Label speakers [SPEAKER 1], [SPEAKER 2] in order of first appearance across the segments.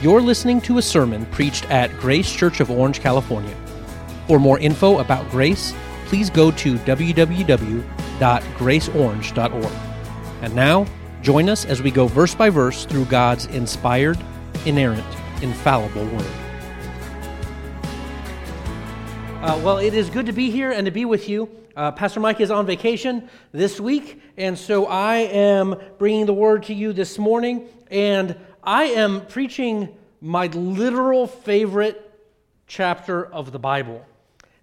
[SPEAKER 1] You're listening to a sermon preached at Grace Church of Orange, California. For more info about Grace, please go to www.graceorange.org. And now, join us as we go verse by verse through God's inspired, inerrant, infallible Word. Uh, well, it is good to be here and to be with you. Uh, Pastor Mike is on vacation this week, and so I am bringing the word to you this morning. And I am preaching my literal favorite chapter of the Bible.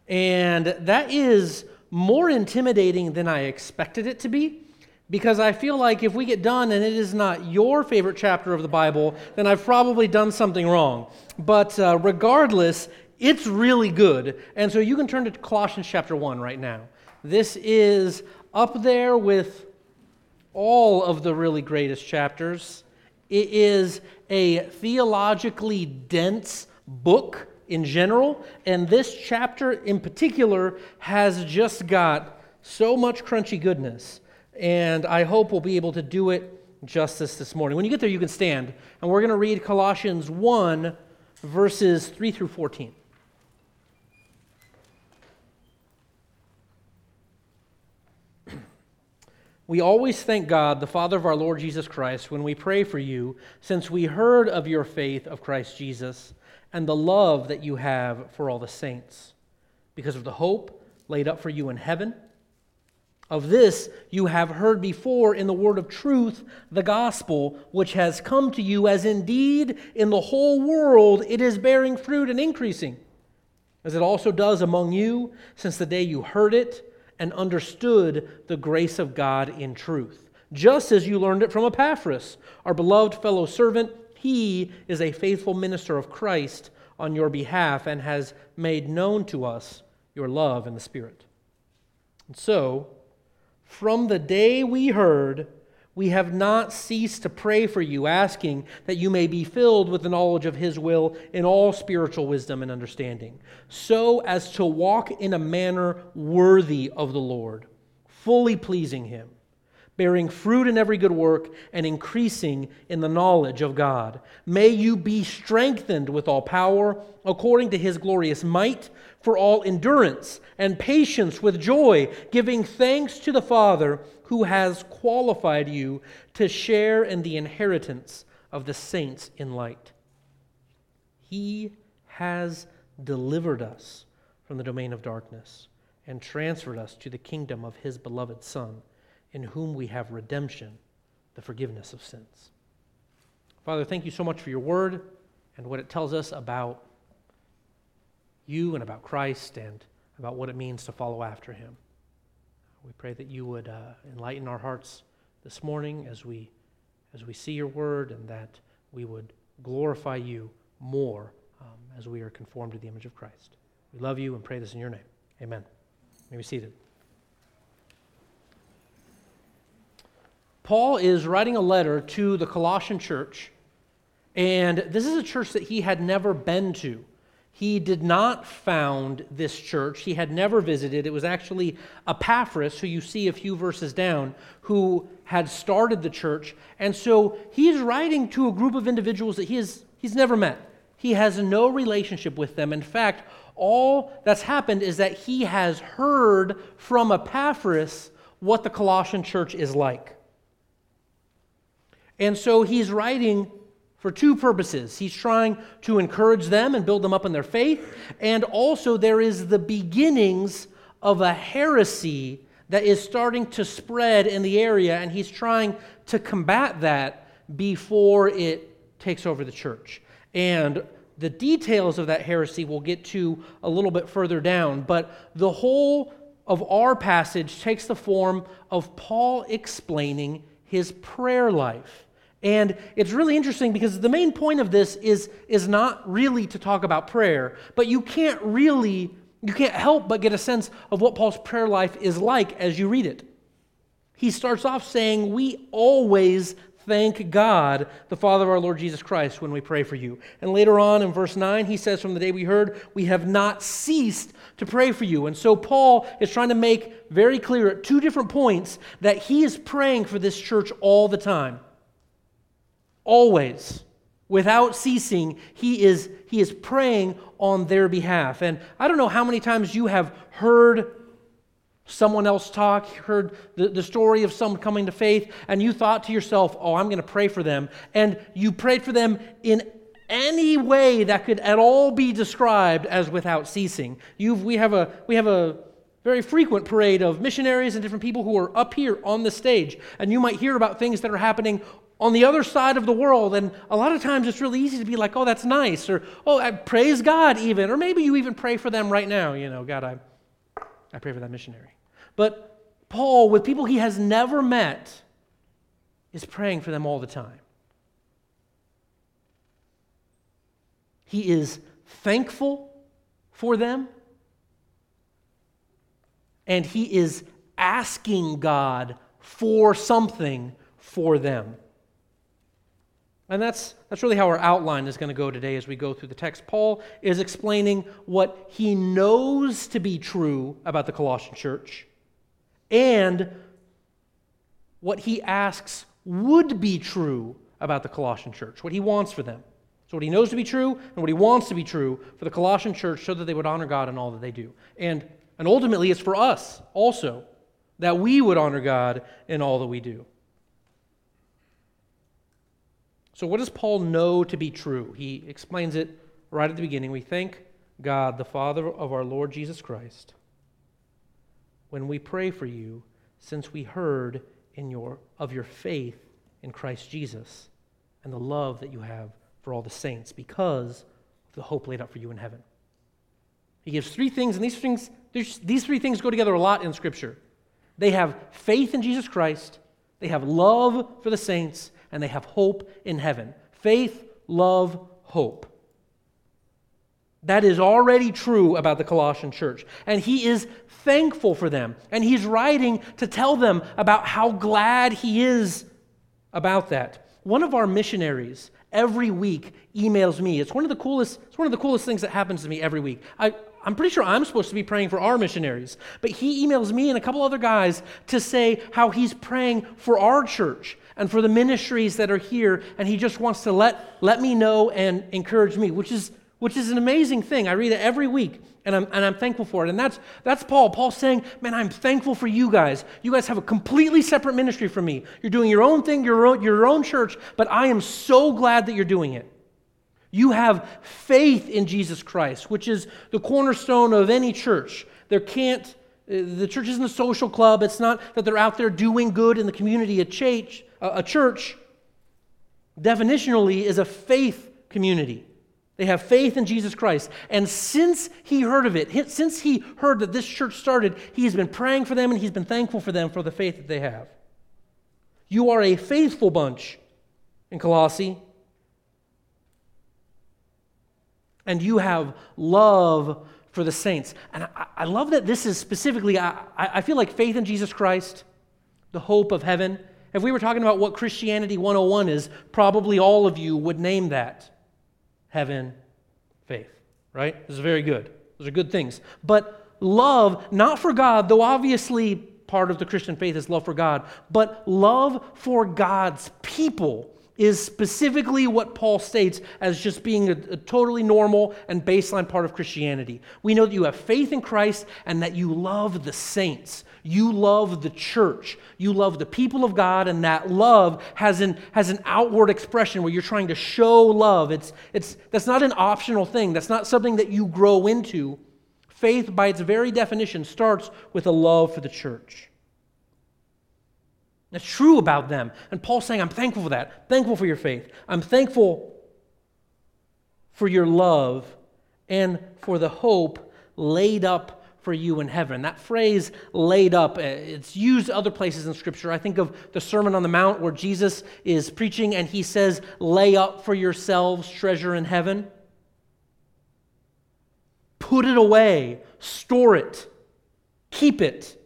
[SPEAKER 1] And that is more intimidating than I expected it to be because I feel like if we get done and it is not your favorite chapter of the Bible, then I've probably done something wrong. But uh, regardless, it's really good. And so you can turn to Colossians chapter 1 right now. This is up there with all of the really greatest chapters. It is a theologically dense book in general, and this chapter in particular has just got so much crunchy goodness. And I hope we'll be able to do it justice this morning. When you get there, you can stand, and we're going to read Colossians 1, verses 3 through 14. We always thank God, the Father of our Lord Jesus Christ, when we pray for you, since we heard of your faith of Christ Jesus and the love that you have for all the saints, because of the hope laid up for you in heaven. Of this you have heard before in the word of truth, the gospel, which has come to you, as indeed in the whole world it is bearing fruit and increasing, as it also does among you since the day you heard it and understood the grace of God in truth, just as you learned it from Epaphras, our beloved fellow servant. He is a faithful minister of Christ on your behalf and has made known to us your love in the Spirit. And so, from the day we heard, we have not ceased to pray for you, asking that you may be filled with the knowledge of His will in all spiritual wisdom and understanding, so as to walk in a manner worthy of the Lord, fully pleasing Him bearing fruit in every good work, and increasing in the knowledge of God. May you be strengthened with all power, according to his glorious might, for all endurance and patience with joy, giving thanks to the Father who has qualified you to share in the inheritance of the saints in light. He has delivered us from the domain of darkness and transferred us to the kingdom of his beloved Son in whom we have redemption, the forgiveness of sins. Father, thank you so much for your word and what it tells us about you and about Christ and about what it means to follow after him. We pray that you would uh, enlighten our hearts this morning as we, as we see your word and that we would glorify you more um, as we are conformed to the image of Christ. We love you and pray this in your name. Amen. You may be seated. Paul is writing a letter to the Colossian church, and this is a church that he had never been to. He did not found this church. He had never visited. It was actually Epaphras, who you see a few verses down, who had started the church. And so he's writing to a group of individuals that he has, he's never met. He has no relationship with them. In fact, all that's happened is that he has heard from Epaphras what the Colossian church is like. And so he's writing for two purposes. He's trying to encourage them and build them up in their faith, and also there is the beginnings of a heresy that is starting to spread in the area, and he's trying to combat that before it takes over the church. And the details of that heresy we'll get to a little bit further down, but the whole of our passage takes the form of Paul explaining his prayer life. And it's really interesting because the main point of this is, is not really to talk about prayer, but you can't really, you can't help but get a sense of what Paul's prayer life is like as you read it. He starts off saying, We always thank God, the Father of our Lord Jesus Christ, when we pray for you. And later on in verse 9, he says, From the day we heard, we have not ceased to pray for you. And so Paul is trying to make very clear at two different points that he is praying for this church all the time. Always. Without ceasing, he is, he is praying on their behalf. And I don't know how many times you have heard someone else talk, heard the, the story of someone coming to faith, and you thought to yourself, oh, I'm going to pray for them. And you prayed for them in any way that could at all be described as without ceasing. You've, we, have a, we have a very frequent parade of missionaries and different people who are up here on the stage, and you might hear about things that are happening on the other side of the world. And a lot of times it's really easy to be like, oh, that's nice, or oh, I praise God, even. Or maybe you even pray for them right now. You know, God, I, I pray for that missionary. But Paul, with people he has never met, is praying for them all the time. He is thankful for them, and he is asking God for something for them. And that's, that's really how our outline is going to go today as we go through the text. Paul is explaining what he knows to be true about the Colossian church and what he asks would be true about the Colossian church, what he wants for them. So, what he knows to be true and what he wants to be true for the Colossian church so that they would honor God in all that they do. And, and ultimately, it's for us also that we would honor God in all that we do. So, what does Paul know to be true? He explains it right at the beginning. We thank God, the Father of our Lord Jesus Christ, when we pray for you, since we heard in your, of your faith in Christ Jesus and the love that you have for all the saints because of the hope laid up for you in heaven. He gives three things, and these things, these three things go together a lot in Scripture. They have faith in Jesus Christ, they have love for the saints, and they have hope in heaven. Faith, love, hope. That is already true about the Colossian church. And he is thankful for them. And he's writing to tell them about how glad he is about that. One of our missionaries every week emails me. It's one of the coolest, it's one of the coolest things that happens to me every week. I, I'm pretty sure I'm supposed to be praying for our missionaries, but he emails me and a couple other guys to say how he's praying for our church and for the ministries that are here, and he just wants to let, let me know and encourage me, which is, which is an amazing thing. I read it every week and I'm, and I'm thankful for it. And that's, that's Paul. Paul's saying, Man, I'm thankful for you guys. You guys have a completely separate ministry from me. You're doing your own thing, your own, your own church, but I am so glad that you're doing it. You have faith in Jesus Christ, which is the cornerstone of any church. There can't, uh, the church isn't a social club. It's not that they're out there doing good in the community. A church, a church definitionally is a faith community. They have faith in Jesus Christ. And since he heard of it, since he heard that this church started, he's been praying for them and he's been thankful for them for the faith that they have. You are a faithful bunch in Colossae. And you have love for the saints. And I, I love that this is specifically, I, I feel like faith in Jesus Christ, the hope of heaven. If we were talking about what Christianity 101 is, probably all of you would name that heaven, faith, right? This is very good. Those are good things. But love, not for God, though obviously part of the Christian faith is love for God, but love for God's people is specifically what Paul states as just being a, a, totally normal and baseline part of Christianity. We know that you have faith in Christ and that you love the saints. You love the church. You love the people of God, and that love has an, has an outward expression where you're trying to show love. It's, it's, that's not an optional thing, that's not something that you grow into. Faith, by its very definition, starts with a love for the church. That's true about them. And Paul's saying, I'm thankful for that. Thankful for your faith. I'm thankful for your love and for the hope laid up for you in heaven. That phrase laid up, uh, it's used other places in Scripture. I think of the Sermon on the Mount where Jesus is preaching and he says, Lay up for yourselves treasure in heaven. Put it away, store it, keep it.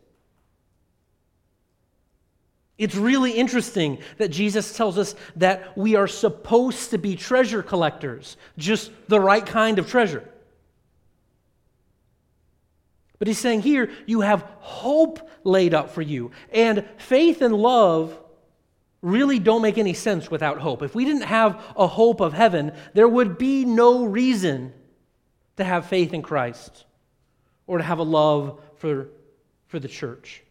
[SPEAKER 1] It's really interesting that Jesus tells us that we are supposed to be treasure collectors, just the right kind of treasure. But he's saying here, you have hope laid up for you. And faith and love really don't make any sense without hope. If we didn't have a hope of heaven, there would be no reason to have faith in Christ or to have a love for, for the church.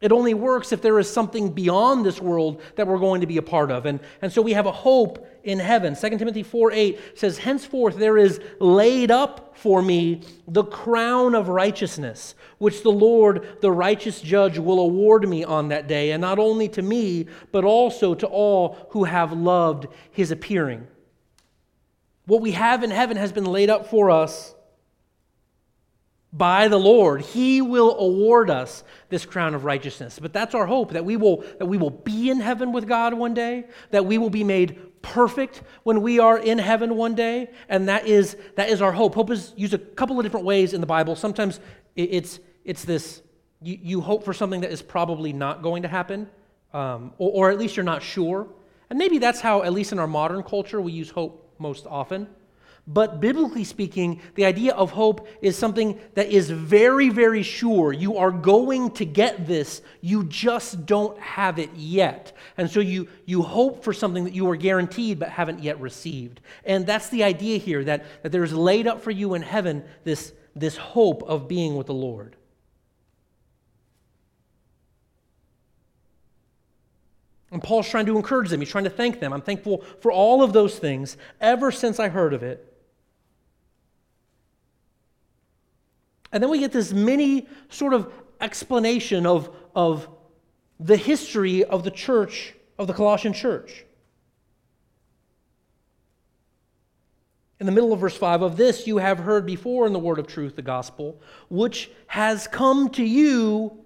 [SPEAKER 1] It only works if there is something beyond this world that we're going to be a part of. And, and so we have a hope in heaven. 2 Timothy 4 8 says, Henceforth there is laid up for me the crown of righteousness, which the Lord, the righteous judge, will award me on that day, and not only to me, but also to all who have loved his appearing. What we have in heaven has been laid up for us by the Lord. He will award us this crown of righteousness. But that's our hope that we will that we will be in heaven with God one day, that we will be made perfect when we are in heaven one day, and that is that is our hope. Hope is used a couple of different ways in the Bible. Sometimes it's it's this you, you hope for something that is probably not going to happen, um, or, or at least you're not sure. And maybe that's how, at least in our modern culture, we use hope most often. But biblically speaking, the idea of hope is something that is very, very sure. You are going to get this, you just don't have it yet. And so you, you hope for something that you are guaranteed but haven't yet received. And that's the idea here that, that there's laid up for you in heaven this, this hope of being with the Lord. And Paul's trying to encourage them. He's trying to thank them. I'm thankful for all of those things ever since I heard of it. And then we get this mini sort of explanation of, of the history of the church, of the Colossian church. In the middle of verse 5, of this you have heard before in the word of truth, the gospel, which has come to you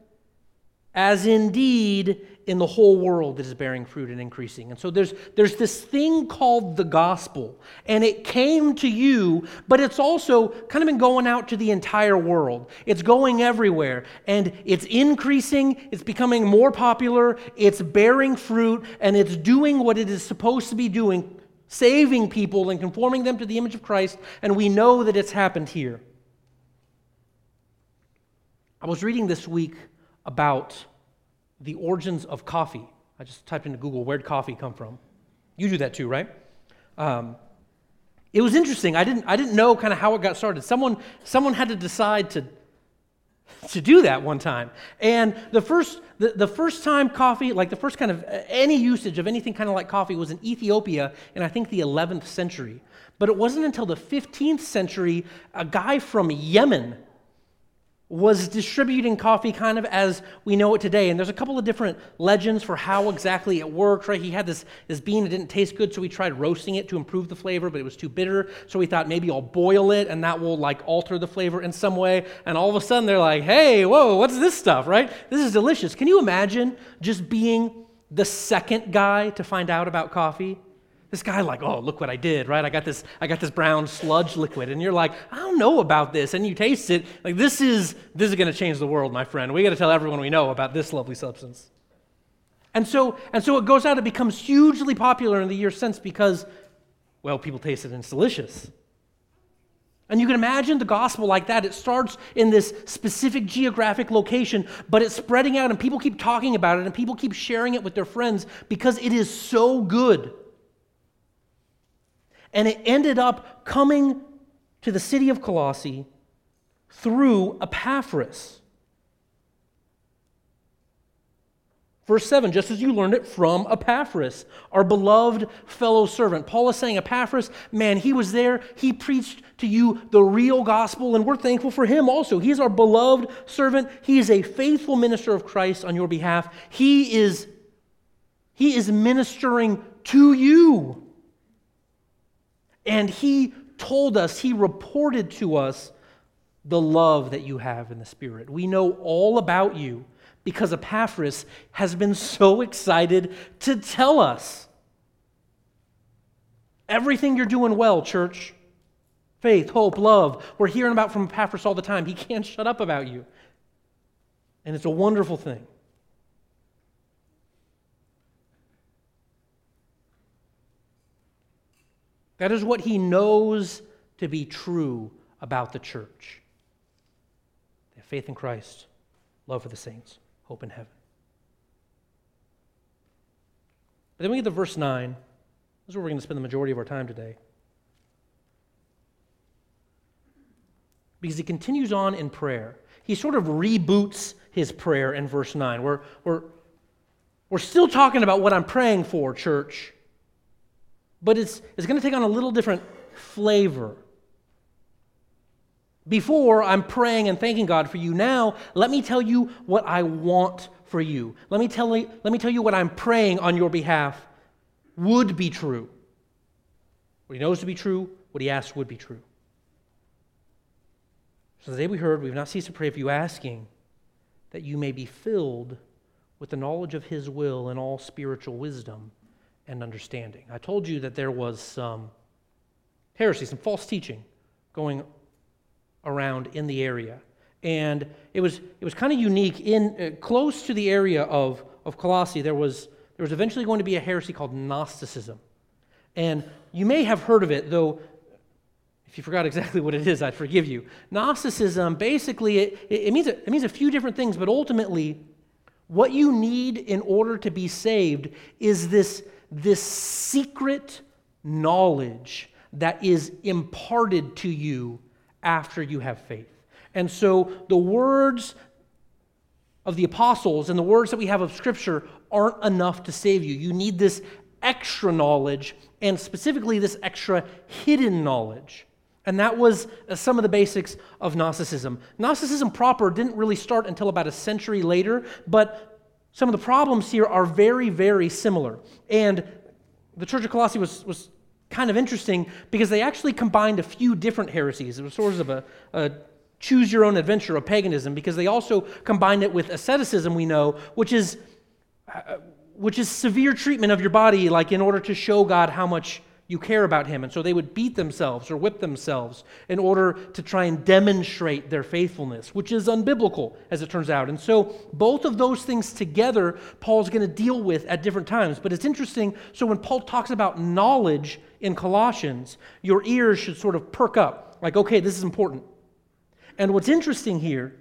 [SPEAKER 1] as indeed in the whole world that is bearing fruit and increasing. And so there's, there's this thing called the gospel, and it came to you, but it's also kind of been going out to the entire world. It's going everywhere, and it's increasing, it's becoming more popular, it's bearing fruit, and it's doing what it is supposed to be doing saving people and conforming them to the image of Christ, and we know that it's happened here. I was reading this week about the origins of coffee. I just typed into Google, where'd coffee come from? You do that too, right? Um, it was interesting. I didn't, I didn't know kind of how it got started. Someone, someone had to decide to, to do that one time. And the first, the, the first time coffee, like the first kind of any usage of anything kind of like coffee was in Ethiopia in I think the 11th century. But it wasn't until the 15th century a guy from Yemen was distributing coffee kind of as we know it today. And there's a couple of different legends for how exactly it worked, right? He had this, this bean, it didn't taste good, so he tried roasting it to improve the flavor, but it was too bitter. So he thought maybe I'll boil it and that will like alter the flavor in some way. And all of a sudden they're like, hey, whoa, what's this stuff, right? This is delicious. Can you imagine just being the second guy to find out about coffee? This guy, like, oh, look what I did, right? I got this, I got this brown sludge liquid, and you're like, I don't know about this, and you taste it, like this is this is going to change the world, my friend. We got to tell everyone we know about this lovely substance. And so, and so it goes out. It becomes hugely popular in the years since because, well, people taste it and it's delicious. And you can imagine the gospel like that. It starts in this specific geographic location, but it's spreading out, and people keep talking about it, and people keep sharing it with their friends because it is so good. And it ended up coming to the city of Colossae through Epaphras. Verse 7, just as you learned it from Epaphras, our beloved fellow servant. Paul is saying, Epaphras, man, he was there. He preached to you the real gospel, and we're thankful for him also. He's our beloved servant. He is a faithful minister of Christ on your behalf. He is, he is ministering to you. And he told us, he reported to us the love that you have in the Spirit. We know all about you because Epaphras has been so excited to tell us. Everything you're doing well, church. Faith, hope, love. We're hearing about from Epaphras all the time. He can't shut up about you. And it's a wonderful thing. That is what he knows to be true about the church. They have faith in Christ, love for the saints, hope in heaven. But then we get to verse 9. This is where we're going to spend the majority of our time today. Because he continues on in prayer. He sort of reboots his prayer in verse 9. We're, we're, we're still talking about what I'm praying for, church, but it's, it's going to take on a little different flavor. Before, I'm praying and thanking God for you. Now, let me tell you what I want for you. Let me tell you, let me tell you what I'm praying on your behalf would be true. What he knows to be true, what he asks would be true. So the day we heard, we've not ceased to pray for you, asking that you may be filled with the knowledge of his will and all spiritual wisdom and understanding. I told you that there was some heresy, some false teaching going around in the area. And it was, it was kind of unique. In, uh, close to the area of, of Colossae, there was, there was eventually going to be a heresy called Gnosticism. And you may have heard of it, though if you forgot exactly what it is, I'd forgive you. Gnosticism, basically, it, it, means, it means a few different things, but ultimately, what you need in order to be saved is this, this secret knowledge that is imparted to you after you have faith. And so the words of the apostles and the words that we have of Scripture aren't enough to save you. You need this extra knowledge, and specifically this extra hidden knowledge. And that was uh, some of the basics of Gnosticism. Gnosticism proper didn't really start until about a century later, but some of the problems here are very, very similar. And the Church of Colossae was, was kind of interesting because they actually combined a few different heresies. It was sort of a, a choose your own adventure of paganism because they also combined it with asceticism, we know, which is, uh, which is severe treatment of your body, like in order to show God how much you care about him. And so they would beat themselves or whip themselves in order to try and demonstrate their faithfulness, which is unbiblical, as it turns out. And so both of those things together, Paul's going to deal with at different times. But it's interesting. So when Paul talks about knowledge in Colossians, your ears should sort of perk up like, okay, this is important. And what's interesting here,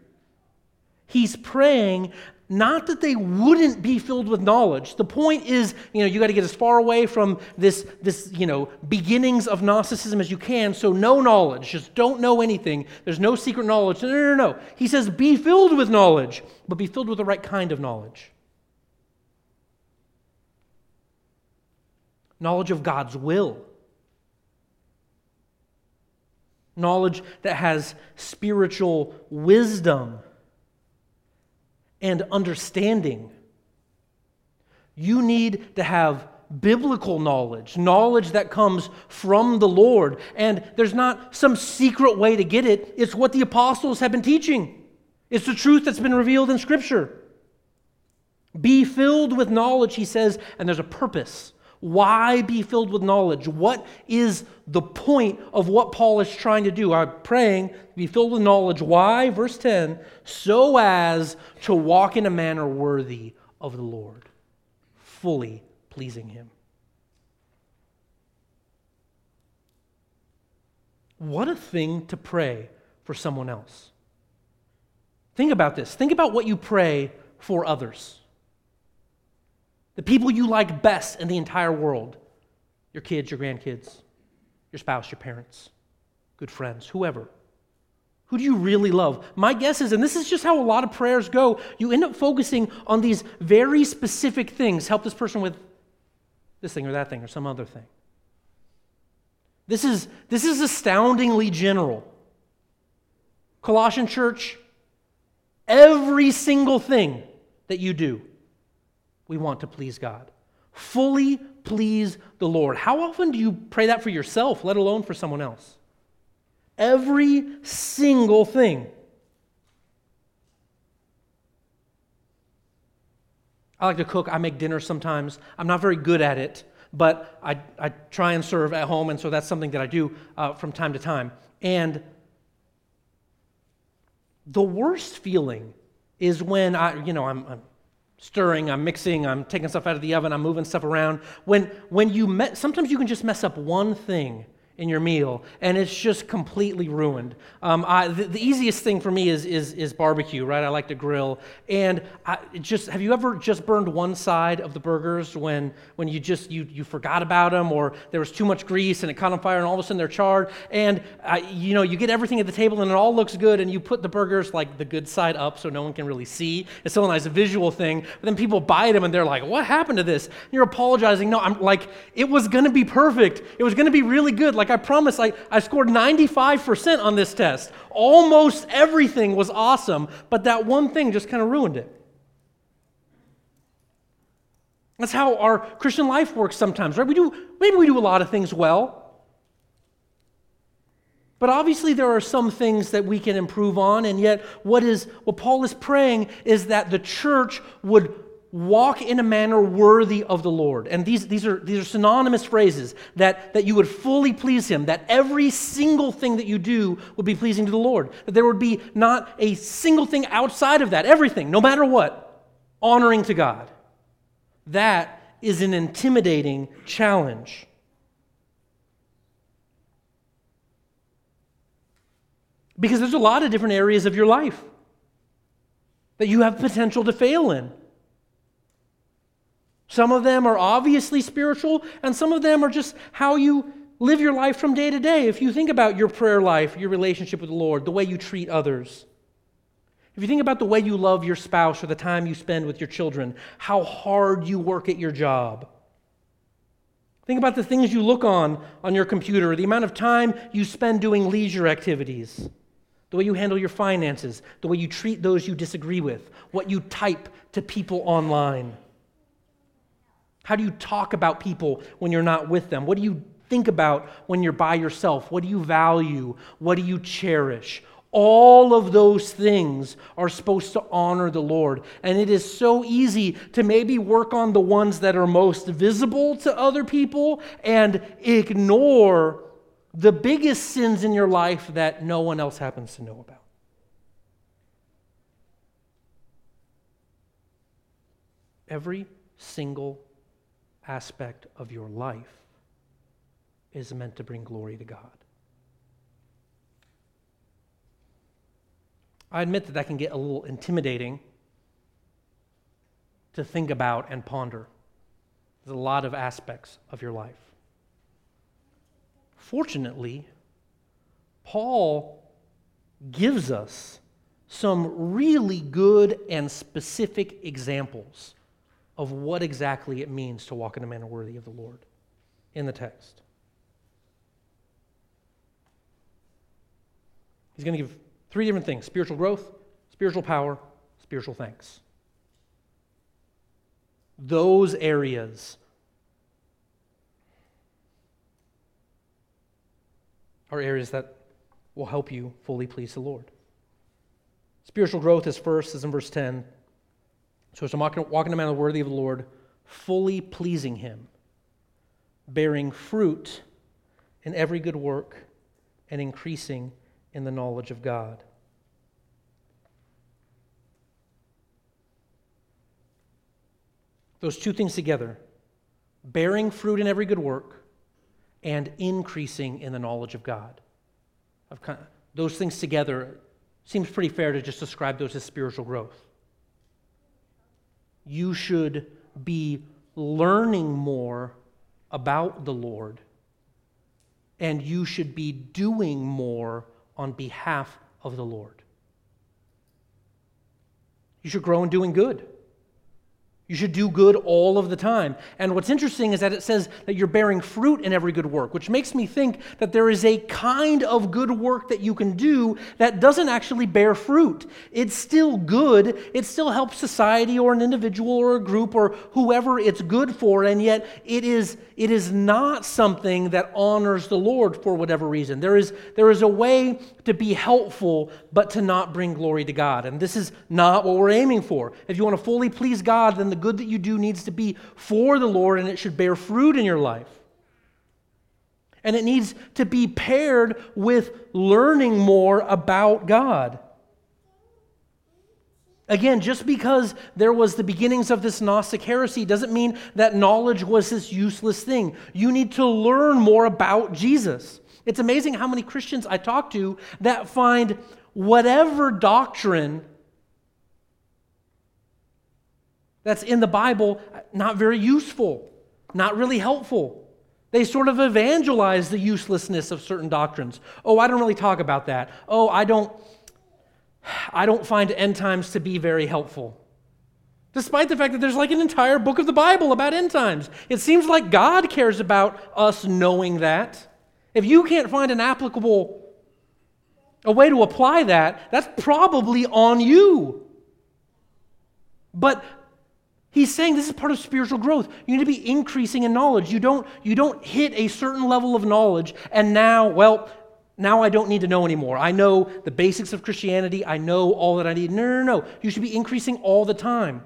[SPEAKER 1] he's praying not that they wouldn't be filled with knowledge. The point is, you know, you got to get as far away from this, this, you know, beginnings of Gnosticism as you can. So no knowledge. Just don't know anything. There's no secret knowledge. No, no, no, no. He says, be filled with knowledge, but be filled with the right kind of knowledge. Knowledge of God's will. Knowledge that has spiritual wisdom and understanding. You need to have biblical knowledge, knowledge that comes from the Lord. And there's not some secret way to get it, it's what the apostles have been teaching. It's the truth that's been revealed in Scripture. Be filled with knowledge, he says, and there's a purpose. Why be filled with knowledge? What is the point of what Paul is trying to do? I'm praying, be filled with knowledge. Why? Verse 10 so as to walk in a manner worthy of the Lord, fully pleasing him. What a thing to pray for someone else. Think about this. Think about what you pray for others the people you like best in the entire world your kids, your grandkids, your spouse, your parents, good friends, whoever. Who do you really love? My guess is, and this is just how a lot of prayers go, you end up focusing on these very specific things. Help this person with this thing or that thing or some other thing. This is, this is astoundingly general. Colossian church, every single thing that you do we want to please God. Fully please the Lord. How often do you pray that for yourself, let alone for someone else? Every single thing. I like to cook. I make dinner sometimes. I'm not very good at it, but I, I try and serve at home, and so that's something that I do uh, from time to time. And the worst feeling is when I, you know, I'm, I'm stirring, I'm mixing, I'm taking stuff out of the oven, I'm moving stuff around. When, when you met, sometimes you can just mess up one thing in your meal, and it's just completely ruined. Um, I, the, the, easiest thing for me is, is, is, barbecue, right? I like to grill. And I just have you ever just burned one side of the burgers when, when you just you, you forgot about them or there was too much grease and it caught on fire and all of a sudden they're charred? And you know, you get everything at the table and it all looks good, and you put the burgers like the good side up so no one can really see. It's nice, a visual thing. But then people bite them and they're like, what happened to this? And you're apologizing. No, I'm like, it was going to be perfect. It was going to be really good. Like I promised, I, I scored 95% on this test. Almost everything was awesome, but that one thing just kind of ruined it. That's how our Christian life works sometimes, right? We do, maybe we do a lot of things well. But obviously there are some things that we can improve on, and yet what is what Paul is praying is that the church would walk in a manner worthy of the Lord. And these, these, are, these are synonymous phrases that, that you would fully please Him, that every single thing that you do would be pleasing to the Lord, that there would be not a single thing outside of that, everything, no matter what, honoring to God. That is an intimidating challenge. Because there's a lot of different areas of your life that you have potential to fail in. Some of them are obviously spiritual, and some of them are just how you live your life from day to day. If you think about your prayer life, your relationship with the Lord, the way you treat others, if you think about the way you love your spouse or the time you spend with your children, how hard you work at your job, think about the things you look on on your computer, the amount of time you spend doing leisure activities, the way you handle your finances, the way you treat those you disagree with, what you type to people online. How do you talk about people when you're not with them? What do you think about when you're by yourself? What do you value? What do you cherish? All of those things are supposed to honor the Lord. And it is so easy to maybe work on the ones that are most visible to other people and ignore the biggest sins in your life that no one else happens to know about. Every single aspect of your life is meant to bring glory to God. I admit that that can get a little intimidating to think about and ponder. There's a lot of aspects of your life. Fortunately, Paul gives us some really good and specific examples of what exactly it means to walk in a manner worthy of the Lord in the text. He's going to give three different things spiritual growth, spiritual power, spiritual thanks. Those areas are areas that will help you fully please the Lord. Spiritual growth is first, is in verse 10. So it's to walk, walk a worthy of the Lord, fully pleasing Him, bearing fruit in every good work, and increasing in the knowledge of God. Those two things together bearing fruit in every good work and increasing in the knowledge of God. those things together seems pretty fair to just describe those as spiritual growth you should be learning more about the Lord, and you should be doing more on behalf of the Lord. You should grow in doing good. You should do good all of the time. And what's interesting is that it says that you're bearing fruit in every good work, which makes me think that there is a kind of good work that you can do that doesn't actually bear fruit. It's still good, it still helps society or an individual or a group or whoever it's good for, and yet it is, it is not something that honors the Lord for whatever reason. There is, there is a way to be helpful, but to not bring glory to God. And this is not what we're aiming for. If you want to fully please God, then the good that you do needs to be for the Lord and it should bear fruit in your life. And it needs to be paired with learning more about God. Again, just because there was the beginnings of this Gnostic heresy doesn't mean that knowledge was this useless thing. You need to learn more about Jesus. It's amazing how many Christians I talk to that find whatever doctrine that's in the Bible not very useful, not really helpful. They sort of evangelize the uselessness of certain doctrines. Oh, I don't really talk about that. Oh, I don't I don't find end times to be very helpful. Despite the fact that there's like an entire book of the Bible about end times. It seems like God cares about us knowing that. If you can't find an applicable a way to apply that, that's probably on you. But he's saying this is part of spiritual growth. You need to be increasing in knowledge. You don't, you don't hit a certain level of knowledge and now, well, now I don't need to know anymore. I know the basics of Christianity. I know all that I need. No, no, no. You should be increasing all the time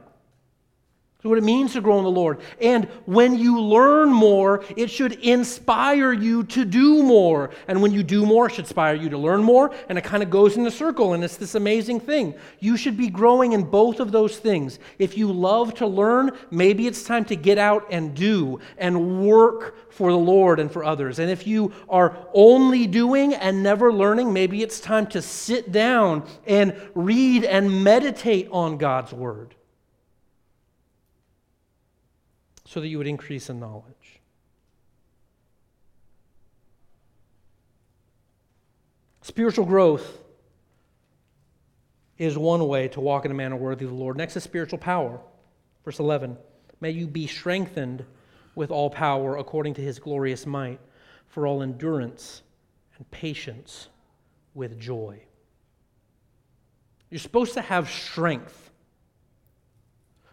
[SPEAKER 1] what it means to grow in the Lord. And when you learn more, it should inspire you to do more. And when you do more, it should inspire you to learn more. And it kind of goes in a circle, and it's this amazing thing. You should be growing in both of those things. If you love to learn, maybe it's time to get out and do and work for the Lord and for others. And if you are only doing and never learning, maybe it's time to sit down and read and meditate on God's Word. So that you would increase in knowledge. Spiritual growth is one way to walk in a manner worthy of the Lord. Next is spiritual power. Verse 11 May you be strengthened with all power according to his glorious might, for all endurance and patience with joy. You're supposed to have strength,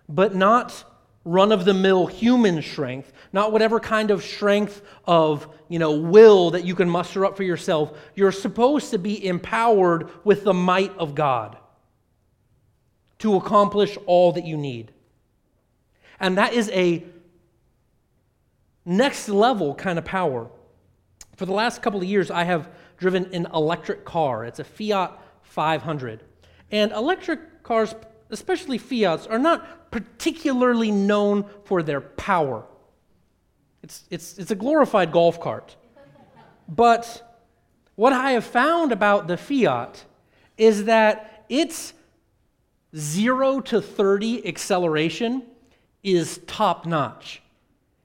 [SPEAKER 1] but not run of the mill human strength, not whatever kind of strength of, you know, will that you can muster up for yourself. You're supposed to be empowered with the might of God to accomplish all that you need. And that is a next level kind of power. For the last couple of years, I have driven an electric car. It's a Fiat 500. And electric cars, especially Fiats, are not particularly known for their power. It's, it's, it's a glorified golf cart. But what I have found about the Fiat is that its 0 to 30 acceleration is top notch.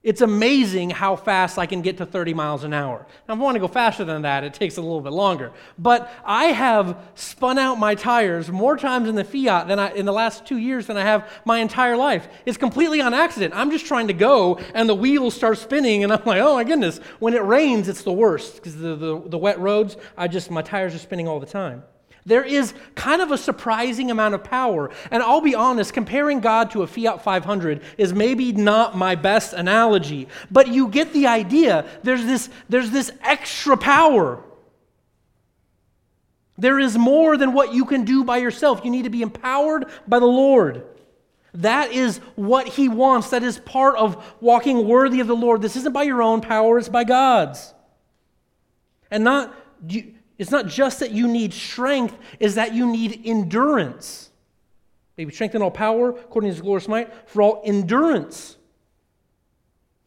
[SPEAKER 1] It's amazing how fast I can get to 30 miles an hour. Now, if I want to go faster than that, it takes a little bit longer. But I have spun out my tires more times in the Fiat than I, in the last two years than I have my entire life. It's completely on accident. I'm just trying to go, and the wheels start spinning, and I'm like, oh my goodness. When it rains, it's the worst because the, the, the wet roads, I just, my tires are spinning all the time. There is kind of a surprising amount of power. And I'll be honest, comparing God to a Fiat 500 is maybe not my best analogy, but you get the idea. There's this, there's this extra power. There is more than what you can do by yourself. You need to be empowered by the Lord. That is what He wants. That is part of walking worthy of the Lord. This isn't by your own power, it's by God's. And not. It's not just that you need strength, is that you need endurance. Maybe strength in all power, according to his glorious might, for all endurance.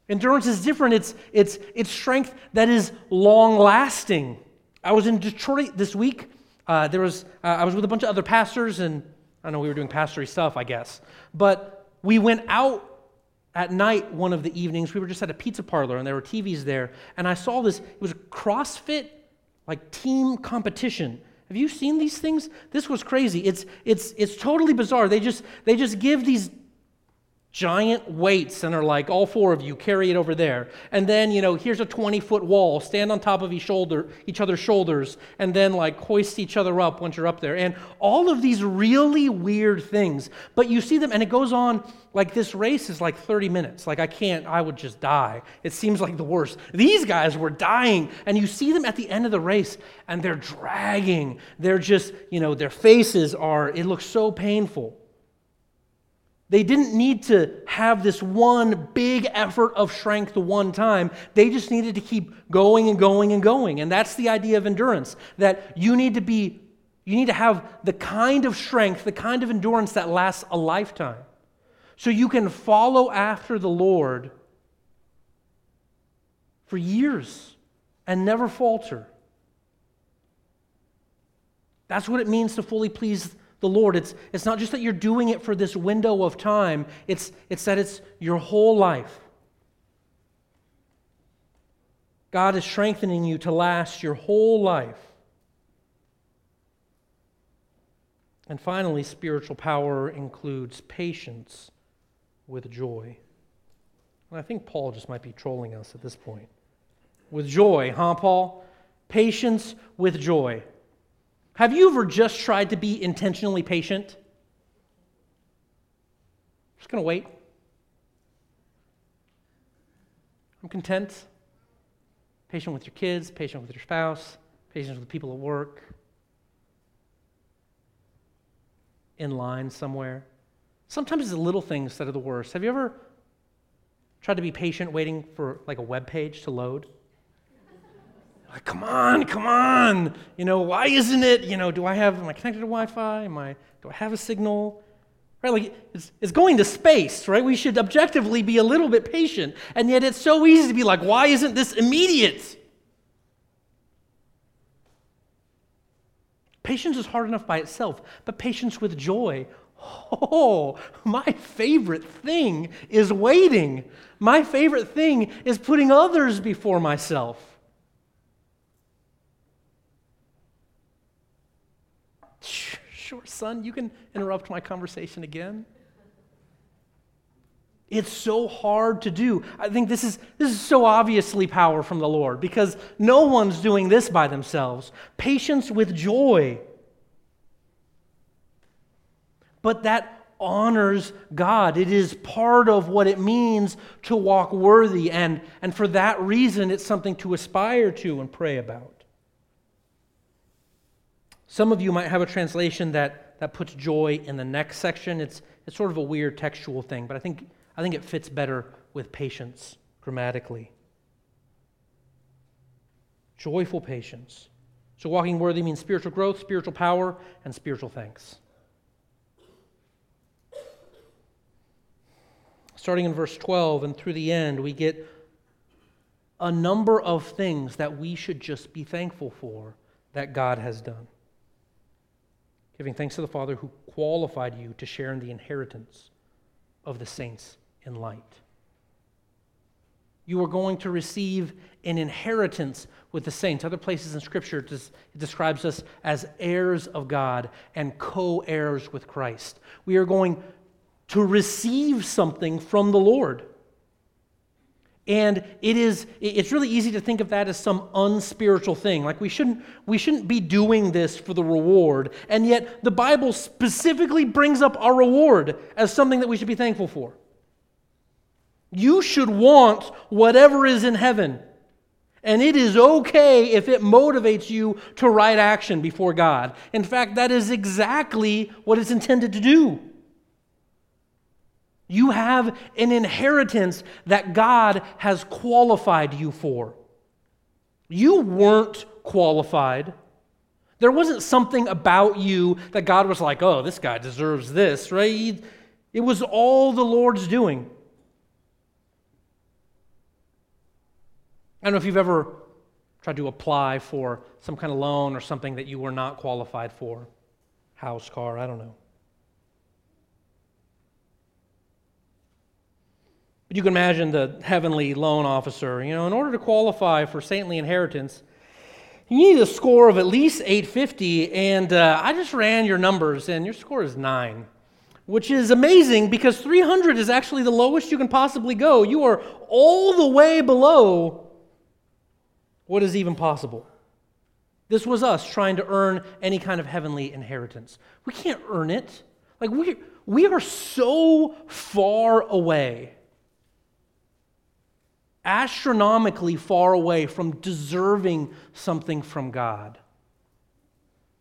[SPEAKER 1] Endurance is different. It's, it's, it's strength that is long lasting. I was in Detroit this week. Uh, there was, uh, I was with a bunch of other pastors, and I don't know, we were doing pastory stuff, I guess. But we went out at night one of the evenings. We were just at a pizza parlor, and there were TVs there. And I saw this, it was a CrossFit like team competition. Have you seen these things? This was crazy. It's, it's, it's totally bizarre. They just, they just give these giant weights and are like, all four of you carry it over there. And then, you know, here's a 20 foot wall, stand on top of each shoulder, each other's shoulders, and then like hoist each other up once you're up there. And all of these really weird things. But you see them, and it goes on like this race is like 30 minutes. Like I can't, I would just die. It seems like the worst. These guys were dying, and you see them at the end of the race, and they're dragging. They're just, you know, their faces are, it looks so painful. They didn't need to have this one big effort of strength one time. They just needed to keep going and going and going. And that's the idea of endurance that you need to be, you need to have the kind of strength, the kind of endurance that lasts a lifetime. So you can follow after the Lord for years. and never falter. That's what it means to fully please the Lord. It's, it's not just that you're doing it for this window of time, it's, it's that it's your whole life. God is strengthening you to last your whole life. And finally, spiritual power includes patience with joy. And I think Paul just might be trolling us at this point. With joy, huh, Paul? Patience with joy. Have you ever just tried to be intentionally patient? Just going to wait. I'm content. Patient with your kids, patient with your spouse, patient with people at work, in line somewhere. Sometimes it's the little things that are the worst. Have you ever tried to be patient waiting for like a web page to load? Like, come on, come on. You know, why isn't it? You know, do I have, am I connected to Wi Fi? Am I, do I have a signal? Right? Like, it's, it's going to space, right? We should objectively be a little bit patient. And yet it's so easy to be like, why isn't this immediate? Patience is hard enough by itself, but patience with joy, Oh, my favorite thing is waiting. My favorite thing is putting others before myself. Sure, son, you can interrupt my conversation again. It's so hard to do. I think this is, this is so obviously power from the Lord because no one's doing this by themselves. Patience with joy but that honors God. It is part of what it means to walk worthy, and, and for that reason, it's something to aspire to and pray about. Some of you might have a translation that, that puts joy in the next section. It's, it's sort of a weird textual thing, but I think, I think it fits better with patience grammatically. Joyful patience. So, walking worthy means spiritual growth, spiritual power, and spiritual thanks. starting in verse 12 and through the end, we get a number of things that we should just be thankful for that God has done. Giving thanks to the Father who qualified you to share in the inheritance of the saints in light. You are going to receive an inheritance with the saints. Other places in Scripture describes us as heirs of God and co heirs with Christ. We are going to receive something from the Lord. And it is it's really easy to think of that as some unspiritual thing. Like we shouldn't we shouldn't be doing this for the reward. And yet the Bible specifically brings up our reward as something that we should be thankful for. You should want whatever is in heaven. And it is okay if it motivates you to right action before God. In fact, that is exactly what it's intended to do. You have an inheritance that God has qualified you for. You weren't qualified. There wasn't something about you that God was like, oh, this guy deserves this, right? It was all the Lord's doing. I don't know if you've ever tried to apply for some kind of loan or something that you were not qualified for house, car, I don't know. But you can imagine the heavenly loan officer. You know, in order to qualify for saintly inheritance, you need a score of at least 850. And uh, I just ran your numbers, and your score is 9, which is amazing because 300 is actually the lowest you can possibly go. You are all the way below what is even possible. This was us trying to earn any kind of heavenly inheritance. We can't earn it. Like, we, we are so far away astronomically far away from deserving something from God.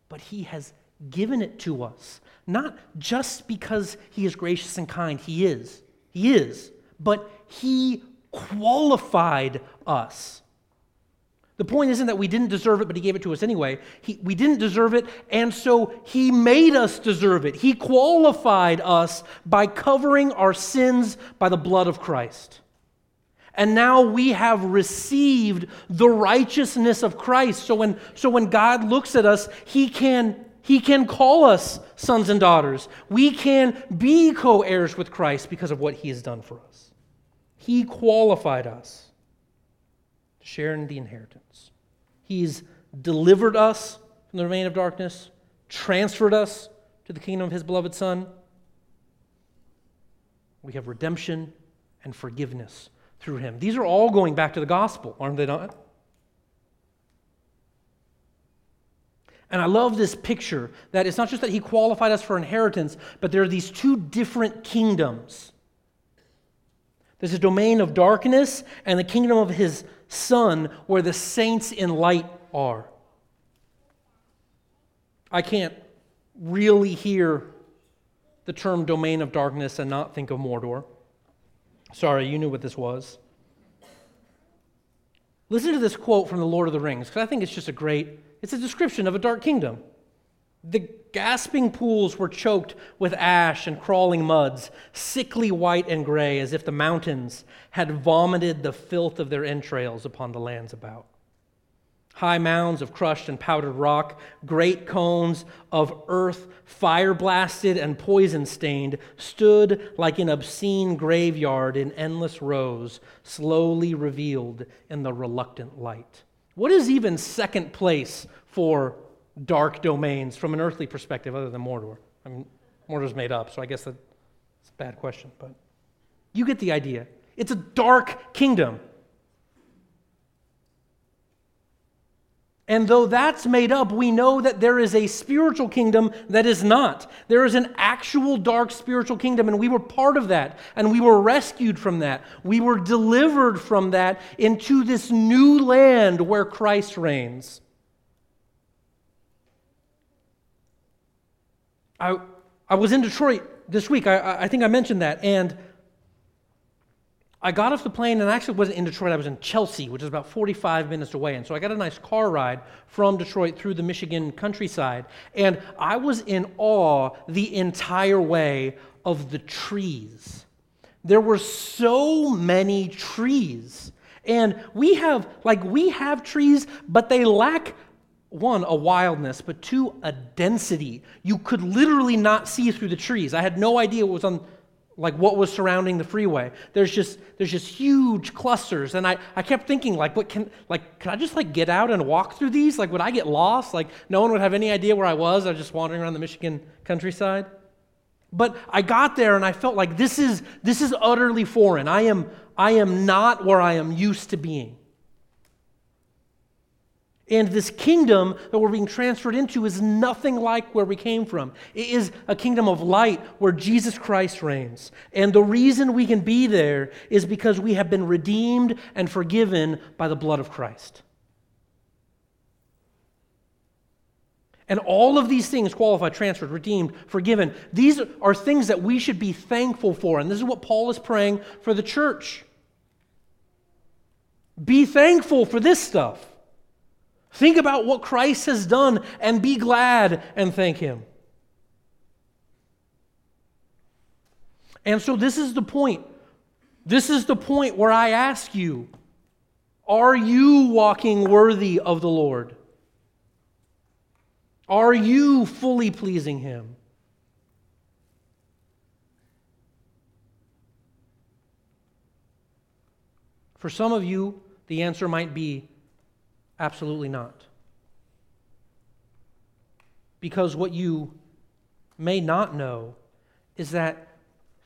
[SPEAKER 1] But He has given it to us, not just because He is gracious and kind, He is, He is, but He qualified us. The point isn't that we didn't deserve it, but He gave it to us anyway. He, we didn't deserve it, and so He made us deserve it. He qualified us by covering our sins by the blood of Christ. And now we have received the righteousness of Christ. So when, so when God looks at us, he can, he can call us sons and daughters. We can be co heirs with Christ because of what He has done for us. He qualified us to share in the inheritance. He's delivered us from the domain of darkness, transferred us to the kingdom of His beloved Son. We have redemption and forgiveness through him. These are all going back to the gospel, aren't they not? And I love this picture that it's not just that he qualified us for inheritance, but there are these two different kingdoms. There's a domain of darkness and the kingdom of his son where the saints in light are. I can't really hear the term domain of darkness and not think of Mordor. Sorry, you knew what this was. Listen to this quote from The Lord of the Rings, because I think it's just a great, it's a description of a dark kingdom. The gasping pools were choked with ash and crawling muds, sickly white and gray, as if the mountains had vomited the filth of their entrails upon the lands about high mounds of crushed and powdered rock, great cones of earth, fire blasted and poison stained, stood like an obscene graveyard in endless rows, slowly revealed in the reluctant light. What is even second place for dark domains from an earthly perspective other than Mordor? I mean, Mordor's made up, so I guess that's a bad question, but you get the idea. It's a dark kingdom. And though that's made up, we know that there is a spiritual kingdom that is not. There is an actual dark spiritual kingdom, and we were part of that, and we were rescued from that. We were delivered from that into this new land where Christ reigns. I, I was in Detroit this week. I, I think I mentioned that. And I got off the plane and I actually wasn't in Detroit. I was in Chelsea, which is about 45 minutes away. And so I got a nice car ride from Detroit through the Michigan countryside. And I was in awe the entire way of the trees. There were so many trees. And we have, like, we have trees, but they lack one, a wildness, but two, a density. You could literally not see through the trees. I had no idea what was on like what was surrounding the freeway. There's just there's just huge clusters. And i i kept thinking like what can like can i just like get out and walk through these? Like would i get lost? Like no one would have any idea where i was. I was just wandering around the michigan countryside. But i got there and i felt like this is this is utterly foreign. I am i am not where i am used to being and this kingdom that we're being transferred into is nothing like where we came from. It is a kingdom of light where Jesus Christ reigns. And the reason we can be there is because we have been redeemed and forgiven by the blood of Christ. And all of these things qualified, transferred, redeemed, forgiven. These are things that we should be thankful for. And this is what Paul is praying for the church. Be thankful for this stuff. Think about what Christ has done and be glad and thank Him. And so, this is the point. This is the point where I ask you Are you walking worthy of the Lord? Are you fully pleasing Him? For some of you, the answer might be Absolutely not. Because what you may not know is that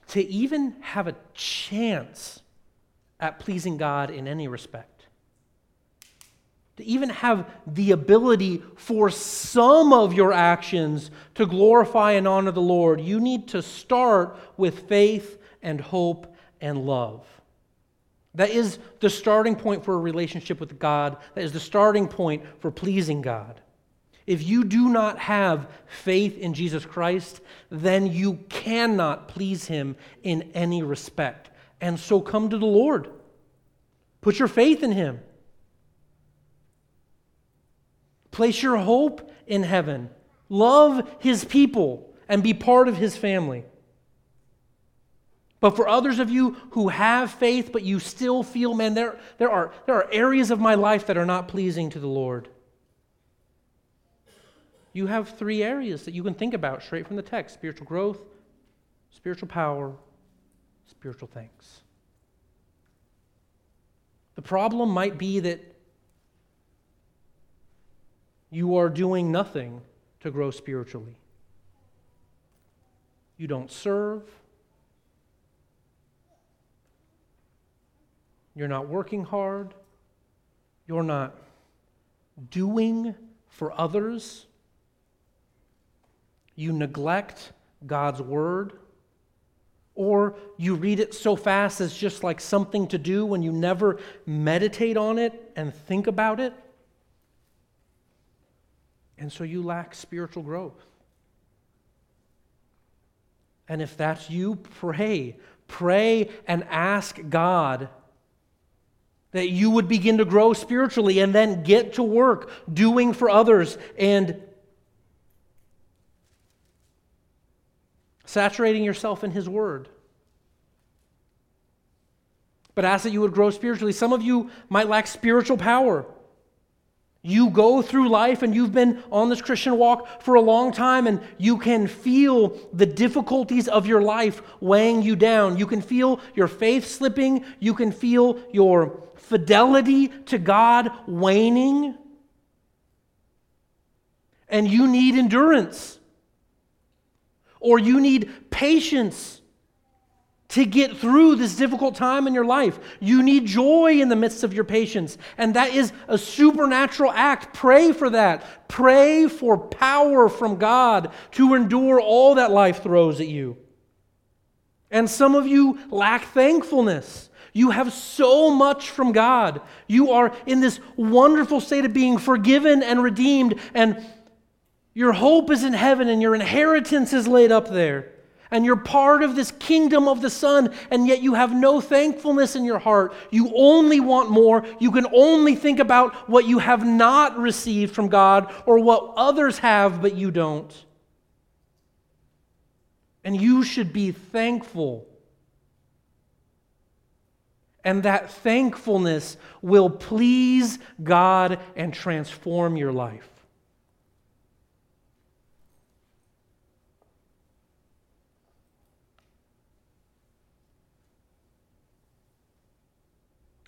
[SPEAKER 1] to even have a chance at pleasing God in any respect, to even have the ability for some of your actions to glorify and honor the Lord, you need to start with faith and hope and love. That is the starting point for a relationship with God. That is the starting point for pleasing God. If you do not have faith in Jesus Christ, then you cannot please Him in any respect. And so come to the Lord. Put your faith in Him. Place your hope in heaven. Love His people and be part of His family. But for others of you who have faith, but you still feel, man, there, there, are, there are areas of my life that are not pleasing to the Lord. You have three areas that you can think about straight from the text spiritual growth, spiritual power, spiritual thanks. The problem might be that you are doing nothing to grow spiritually. You don't serve. You're not working hard. You're not doing for others. You neglect God's word. Or you read it so fast as just like something to do when you never meditate on it and think about it. And so you lack spiritual growth. And if that's you, pray. Pray and ask God that you would begin to grow spiritually and then get to work doing for others and saturating yourself in His Word. But ask that you would grow spiritually. Some of you might lack spiritual power. You go through life and you've been on this Christian walk for a long time, and you can feel the difficulties of your life weighing you down. You can feel your faith slipping. You can feel your fidelity to God waning. And you need endurance, or you need patience to get through this difficult time in your life. You need joy in the midst of your patience, and that is a supernatural act. Pray for that. Pray for power from God to endure all that life throws at you. And some of you lack thankfulness. You have so much from God. You are in this wonderful state of being forgiven and redeemed, and your hope is in heaven, and your inheritance is laid up there and you're part of this kingdom of the Son, and yet you have no thankfulness in your heart. You only want more. You can only think about what you have not received from God or what others have, but you don't. And you should be thankful. And that thankfulness will please God and transform your life.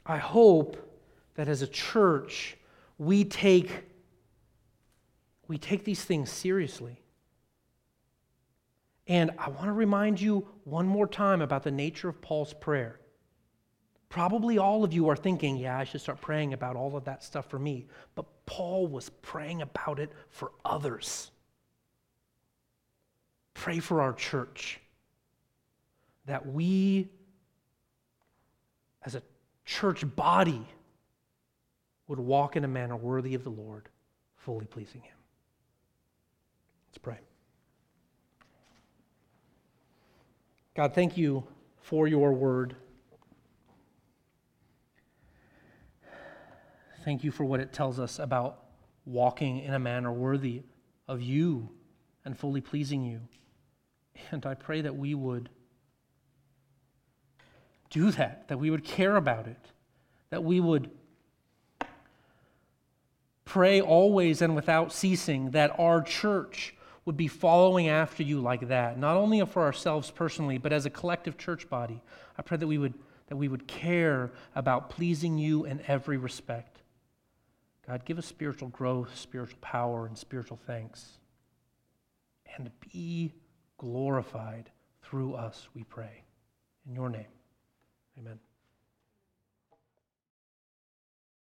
[SPEAKER 1] I hope that as a church, we take, we take these things seriously. And I want to remind you one more time about the nature of Paul's prayer. Probably all of you are thinking, yeah, I should start praying about all of that stuff for me. But Paul was praying about it for others. Pray for our church that we, as a church body would walk in a manner worthy of the Lord, fully pleasing Him. Let's pray. God, thank you for your word. Thank you for what it tells us about walking in a manner worthy of you and fully pleasing you. And I pray that we would do that, that we would care about it, that we would pray always and without ceasing that our church would be following after you like that, not only for ourselves personally, but as a collective church body. I pray that we would, that we would care about pleasing you in every respect. God, give us spiritual growth, spiritual power, and spiritual thanks. And be glorified through us, we pray. In your name. Amen.